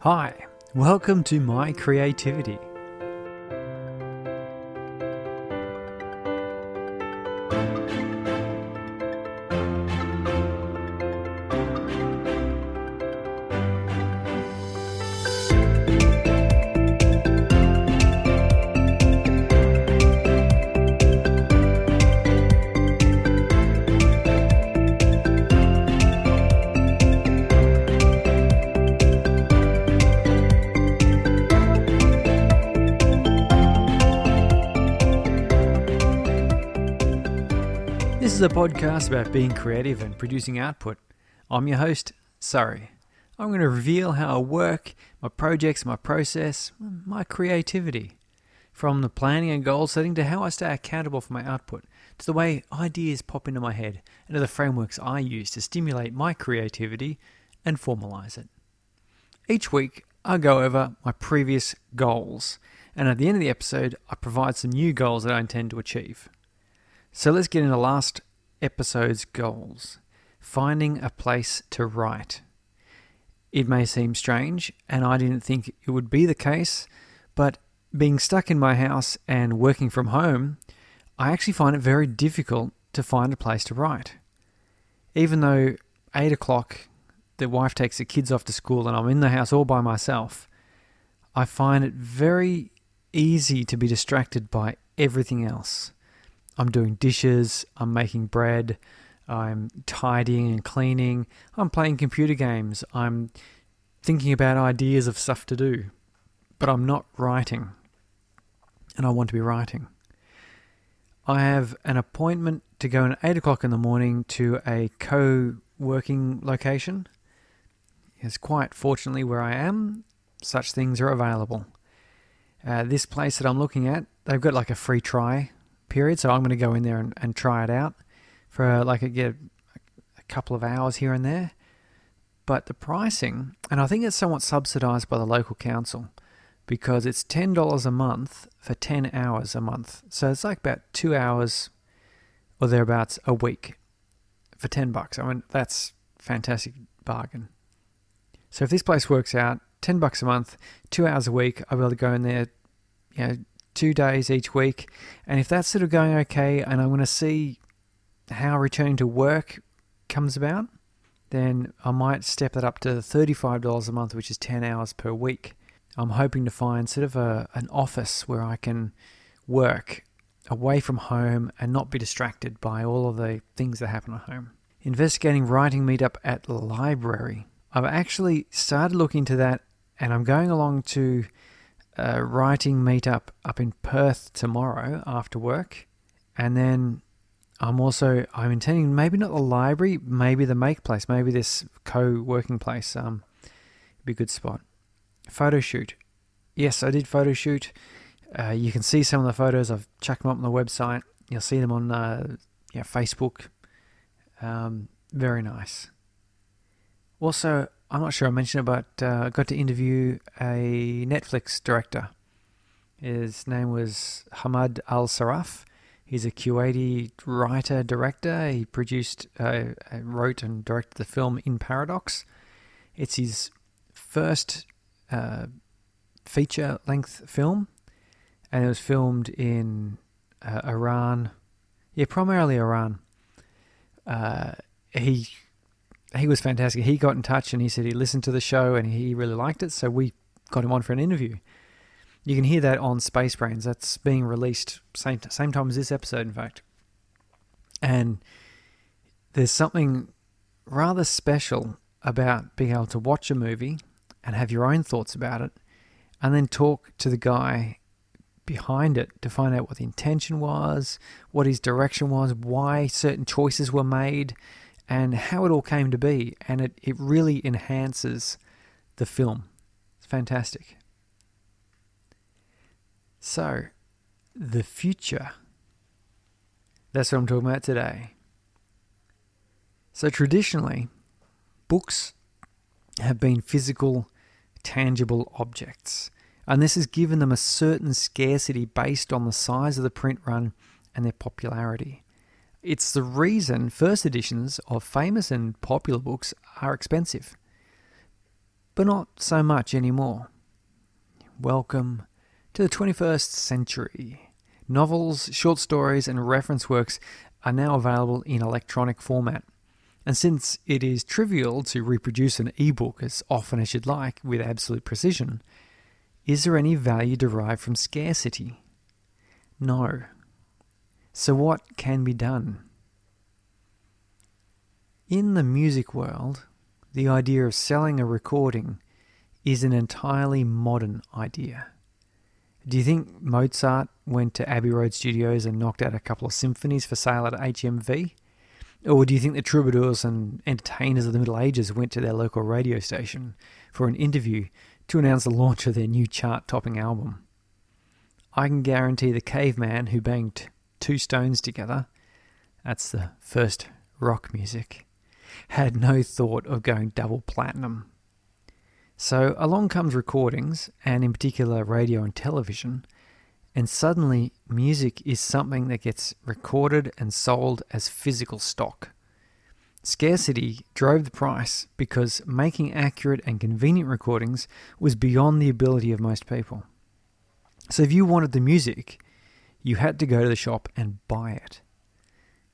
Hi, welcome to My Creativity. Is a podcast about being creative and producing output. I'm your host, Surrey. I'm going to reveal how I work, my projects, my process, my creativity. From the planning and goal setting to how I stay accountable for my output, to the way ideas pop into my head, and to the frameworks I use to stimulate my creativity and formalize it. Each week, I go over my previous goals, and at the end of the episode, I provide some new goals that I intend to achieve. So let's get into last episode's goals finding a place to write. It may seem strange, and I didn't think it would be the case, but being stuck in my house and working from home, I actually find it very difficult to find a place to write. Even though 8 o'clock, the wife takes the kids off to school and I'm in the house all by myself, I find it very easy to be distracted by everything else. I'm doing dishes, I'm making bread, I'm tidying and cleaning, I'm playing computer games, I'm thinking about ideas of stuff to do, but I'm not writing. And I want to be writing. I have an appointment to go at 8 o'clock in the morning to a co working location. It's quite fortunately where I am, such things are available. Uh, this place that I'm looking at, they've got like a free try period. So I'm going to go in there and, and try it out for like a, get a couple of hours here and there. But the pricing, and I think it's somewhat subsidized by the local council because it's $10 a month for 10 hours a month. So it's like about two hours or thereabouts a week for 10 bucks. I mean, that's fantastic bargain. So if this place works out, 10 bucks a month, two hours a week, I'll be able to go in there, you know, two days each week. And if that's sort of going okay, and I'm going to see how returning to work comes about, then I might step that up to $35 a month, which is 10 hours per week. I'm hoping to find sort of a, an office where I can work away from home and not be distracted by all of the things that happen at home. Investigating writing meetup at library. I've actually started looking into that and I'm going along to writing meetup up in Perth tomorrow after work. And then I'm also I'm intending maybe not the library, maybe the make place, maybe this co-working place. Um, be a good spot. Photo shoot. Yes, I did photo shoot. Uh, you can see some of the photos. I've chucked them up on the website. You'll see them on uh, yeah, Facebook. Um, very nice. Also, I'm not sure I mentioned it, but uh, I got to interview a Netflix director. His name was Hamad Al Saraf. He's a Kuwaiti writer director. He produced, uh, wrote, and directed the film In Paradox. It's his first uh, feature length film, and it was filmed in uh, Iran. Yeah, primarily Iran. Uh, he he was fantastic. He got in touch and he said he listened to the show and he really liked it, so we got him on for an interview. You can hear that on Space Brains. That's being released same same time as this episode, in fact. And there's something rather special about being able to watch a movie and have your own thoughts about it, and then talk to the guy behind it to find out what the intention was, what his direction was, why certain choices were made, and how it all came to be. And it, it really enhances the film. It's fantastic. So, the future. That's what I'm talking about today. So, traditionally, books have been physical, tangible objects. And this has given them a certain scarcity based on the size of the print run and their popularity. It's the reason first editions of famous and popular books are expensive. but not so much anymore. Welcome to the 21st century. Novels, short stories, and reference works are now available in electronic format. And since it is trivial to reproduce an ebook as often as you'd like with absolute precision, is there any value derived from scarcity? No. So, what can be done? In the music world, the idea of selling a recording is an entirely modern idea. Do you think Mozart went to Abbey Road Studios and knocked out a couple of symphonies for sale at HMV? Or do you think the troubadours and entertainers of the Middle Ages went to their local radio station for an interview to announce the launch of their new chart topping album? I can guarantee the caveman who banged two stones together, that's the first rock music, had no thought of going double platinum. So along comes recordings, and in particular radio and television, and suddenly music is something that gets recorded and sold as physical stock. Scarcity drove the price because making accurate and convenient recordings was beyond the ability of most people. So if you wanted the music, you had to go to the shop and buy it.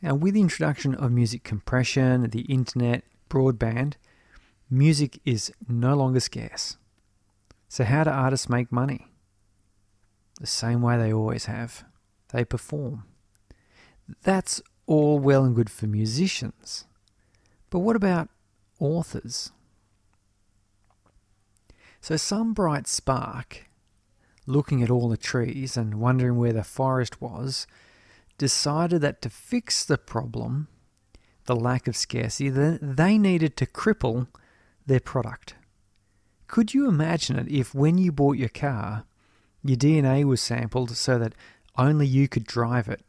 Now, with the introduction of music compression, the internet, broadband, music is no longer scarce. So, how do artists make money? The same way they always have they perform. That's all well and good for musicians. But what about authors? So, some bright spark, looking at all the trees and wondering where the forest was, decided that to fix the problem, the lack of scarcity, they needed to cripple their product. Could you imagine it if, when you bought your car, your DNA was sampled so that only you could drive it,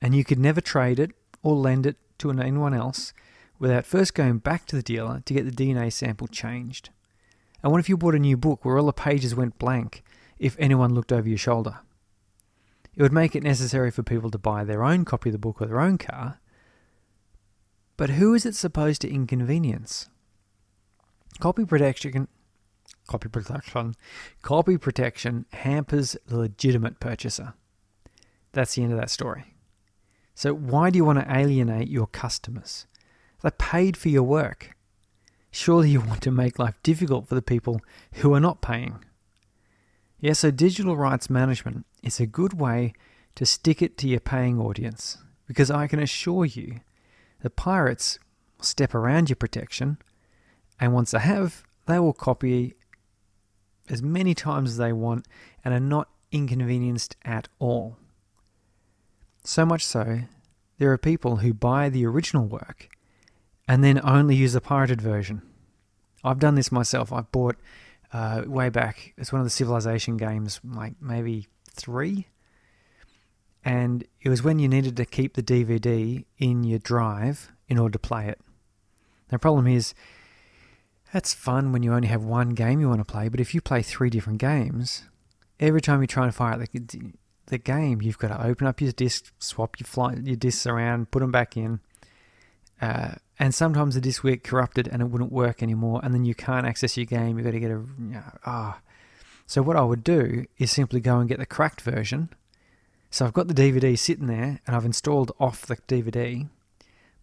and you could never trade it or lend it to anyone else without first going back to the dealer to get the DNA sample changed? And what if you bought a new book where all the pages went blank if anyone looked over your shoulder? It would make it necessary for people to buy their own copy of the book or their own car. But who is it supposed to inconvenience? Copy protection copy protection copy protection hampers the legitimate purchaser. That's the end of that story. So why do you want to alienate your customers? They paid for your work. Surely you want to make life difficult for the people who are not paying. Yeah, so digital rights management is a good way to stick it to your paying audience because I can assure you the pirates step around your protection and once they have, they will copy as many times as they want and are not inconvenienced at all. So much so, there are people who buy the original work and then only use the pirated version. I've done this myself. I've bought uh, way back, it's one of the Civilization games, like maybe three. And it was when you needed to keep the DVD in your drive in order to play it. The problem is, that's fun when you only have one game you want to play, but if you play three different games, every time you try and fire the, the game, you've got to open up your disc, swap your, fly, your discs around, put them back in. Uh, and sometimes the disc will get corrupted and it wouldn't work anymore, and then you can't access your game. You've got to get a. You know, ah. So, what I would do is simply go and get the cracked version. So, I've got the DVD sitting there and I've installed off the DVD,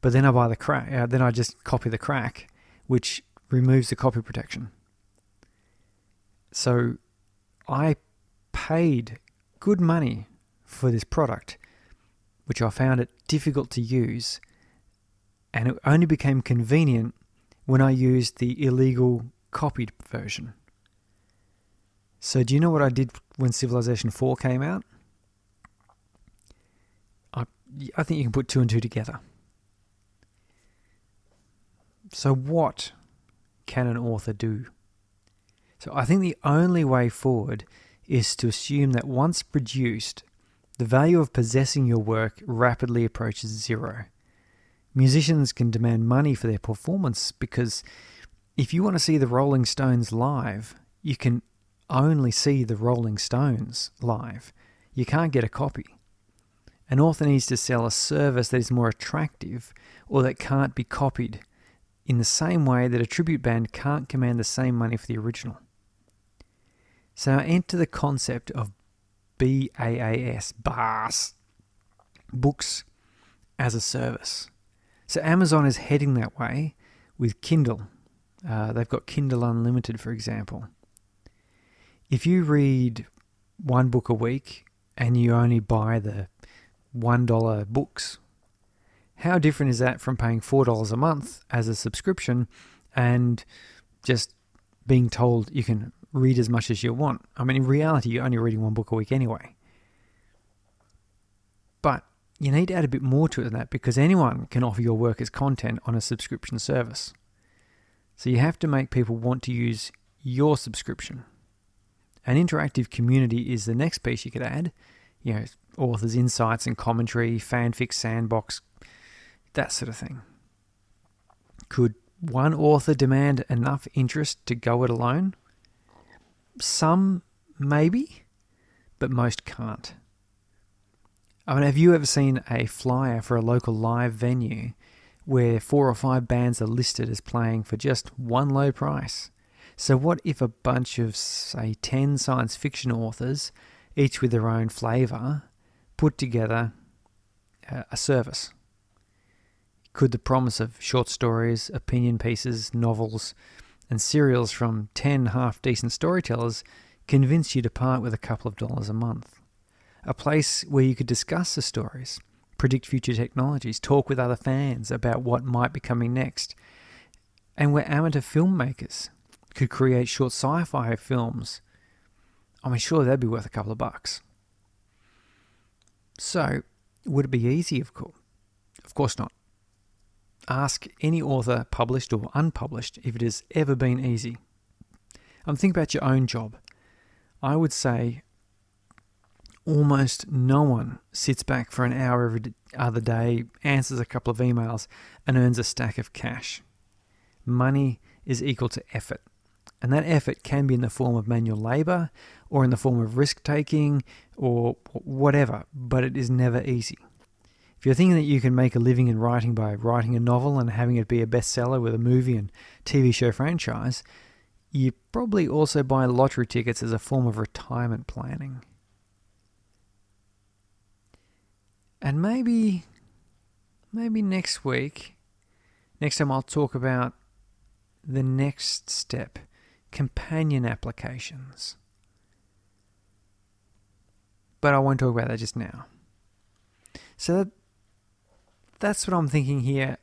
but then I buy the crack, uh, then I just copy the crack, which removes the copy protection. So I paid good money for this product, which I found it difficult to use, and it only became convenient when I used the illegal copied version. So, do you know what I did when Civilization 4 came out? I, I think you can put two and two together. So, what can an author do? So I think the only way forward is to assume that once produced, the value of possessing your work rapidly approaches zero. Musicians can demand money for their performance because if you want to see the Rolling Stones live, you can only see the Rolling Stones live. You can't get a copy. An author needs to sell a service that is more attractive or that can't be copied in the same way that a tribute band can't command the same money for the original. So enter the concept of BAAS, BAS, books as a service. So Amazon is heading that way with Kindle. Uh, they've got Kindle Unlimited, for example. If you read one book a week and you only buy the $1 books, how different is that from paying $4 a month as a subscription and just being told you can read as much as you want? I mean, in reality, you're only reading one book a week anyway. But you need to add a bit more to it than that because anyone can offer your work as content on a subscription service. So you have to make people want to use your subscription. An interactive community is the next piece you could add. You know, authors' insights and commentary, fanfic sandbox, that sort of thing. Could one author demand enough interest to go it alone? Some maybe, but most can't. I mean, have you ever seen a flyer for a local live venue where four or five bands are listed as playing for just one low price? So, what if a bunch of, say, 10 science fiction authors, each with their own flavour, put together a service? Could the promise of short stories, opinion pieces, novels, and serials from 10 half decent storytellers convince you to part with a couple of dollars a month? A place where you could discuss the stories, predict future technologies, talk with other fans about what might be coming next, and where amateur filmmakers could create short sci fi films. I mean, sure, that'd be worth a couple of bucks. So, would it be easy? Of course, of course not. Ask any author, published or unpublished, if it has ever been easy. And think about your own job. I would say almost no one sits back for an hour every other day, answers a couple of emails, and earns a stack of cash. Money is equal to effort. And that effort can be in the form of manual labor or in the form of risk taking or whatever, but it is never easy. If you're thinking that you can make a living in writing by writing a novel and having it be a bestseller with a movie and TV show franchise, you probably also buy lottery tickets as a form of retirement planning. And maybe, maybe next week, next time I'll talk about the next step companion applications. But I won't talk about that just now. So that, that's what I'm thinking here.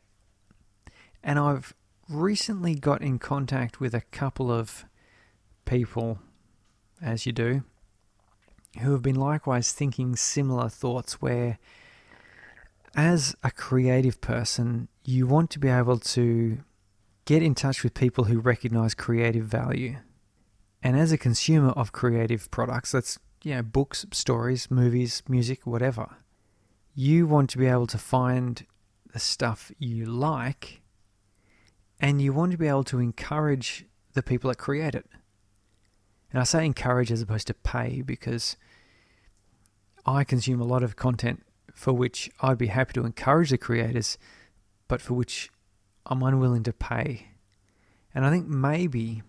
And I've recently got in contact with a couple of people, as you do, who have been likewise thinking similar thoughts where as a creative person, you want to be able to get in touch with people who recognize creative value. And as a consumer of creative products, that's you know, books, stories, movies, music, whatever, you want to be able to find the stuff you like and you want to be able to encourage the people that create it. And I say encourage as opposed to pay because I consume a lot of content for which I'd be happy to encourage the creators, but for which I'm unwilling to pay. And I think maybe,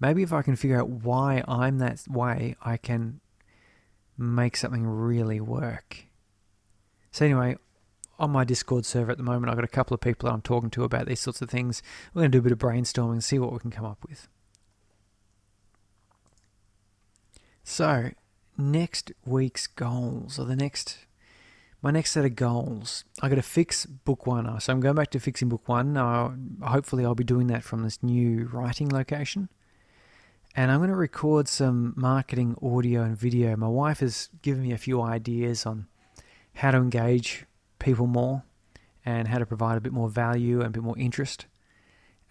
maybe if I can figure out why I'm that way, I can make something really work. So, anyway, on my Discord server at the moment, I've got a couple of people I'm talking to about these sorts of things. We're going to do a bit of brainstorming and see what we can come up with. So, next week's goals or the next my next set of goals. I got to fix book one. So I'm going back to fixing book one. Now, hopefully, I'll be doing that from this new writing location. And I'm going to record some marketing audio and video. My wife has given me a few ideas on how to engage people more and how to provide a bit more value and a bit more interest.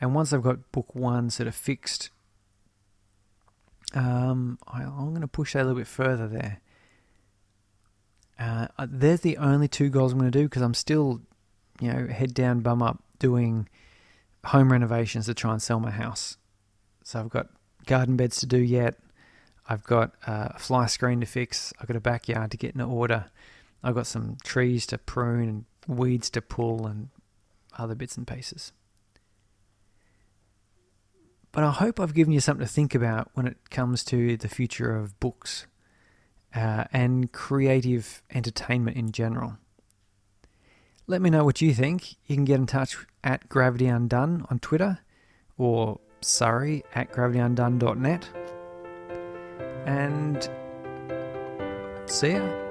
And once I've got book one sort of fixed, um, I, am going to push that a little bit further there. Uh, uh there's the only two goals I'm going to do because I'm still, you know, head down, bum up, doing home renovations to try and sell my house. So I've got garden beds to do yet. I've got uh, a fly screen to fix. I've got a backyard to get in order. I've got some trees to prune and weeds to pull and other bits and pieces. But I hope I've given you something to think about when it comes to the future of books uh, and creative entertainment in general. Let me know what you think. You can get in touch at Gravity Undone on Twitter or Surrey at gravityundone.net. And see ya.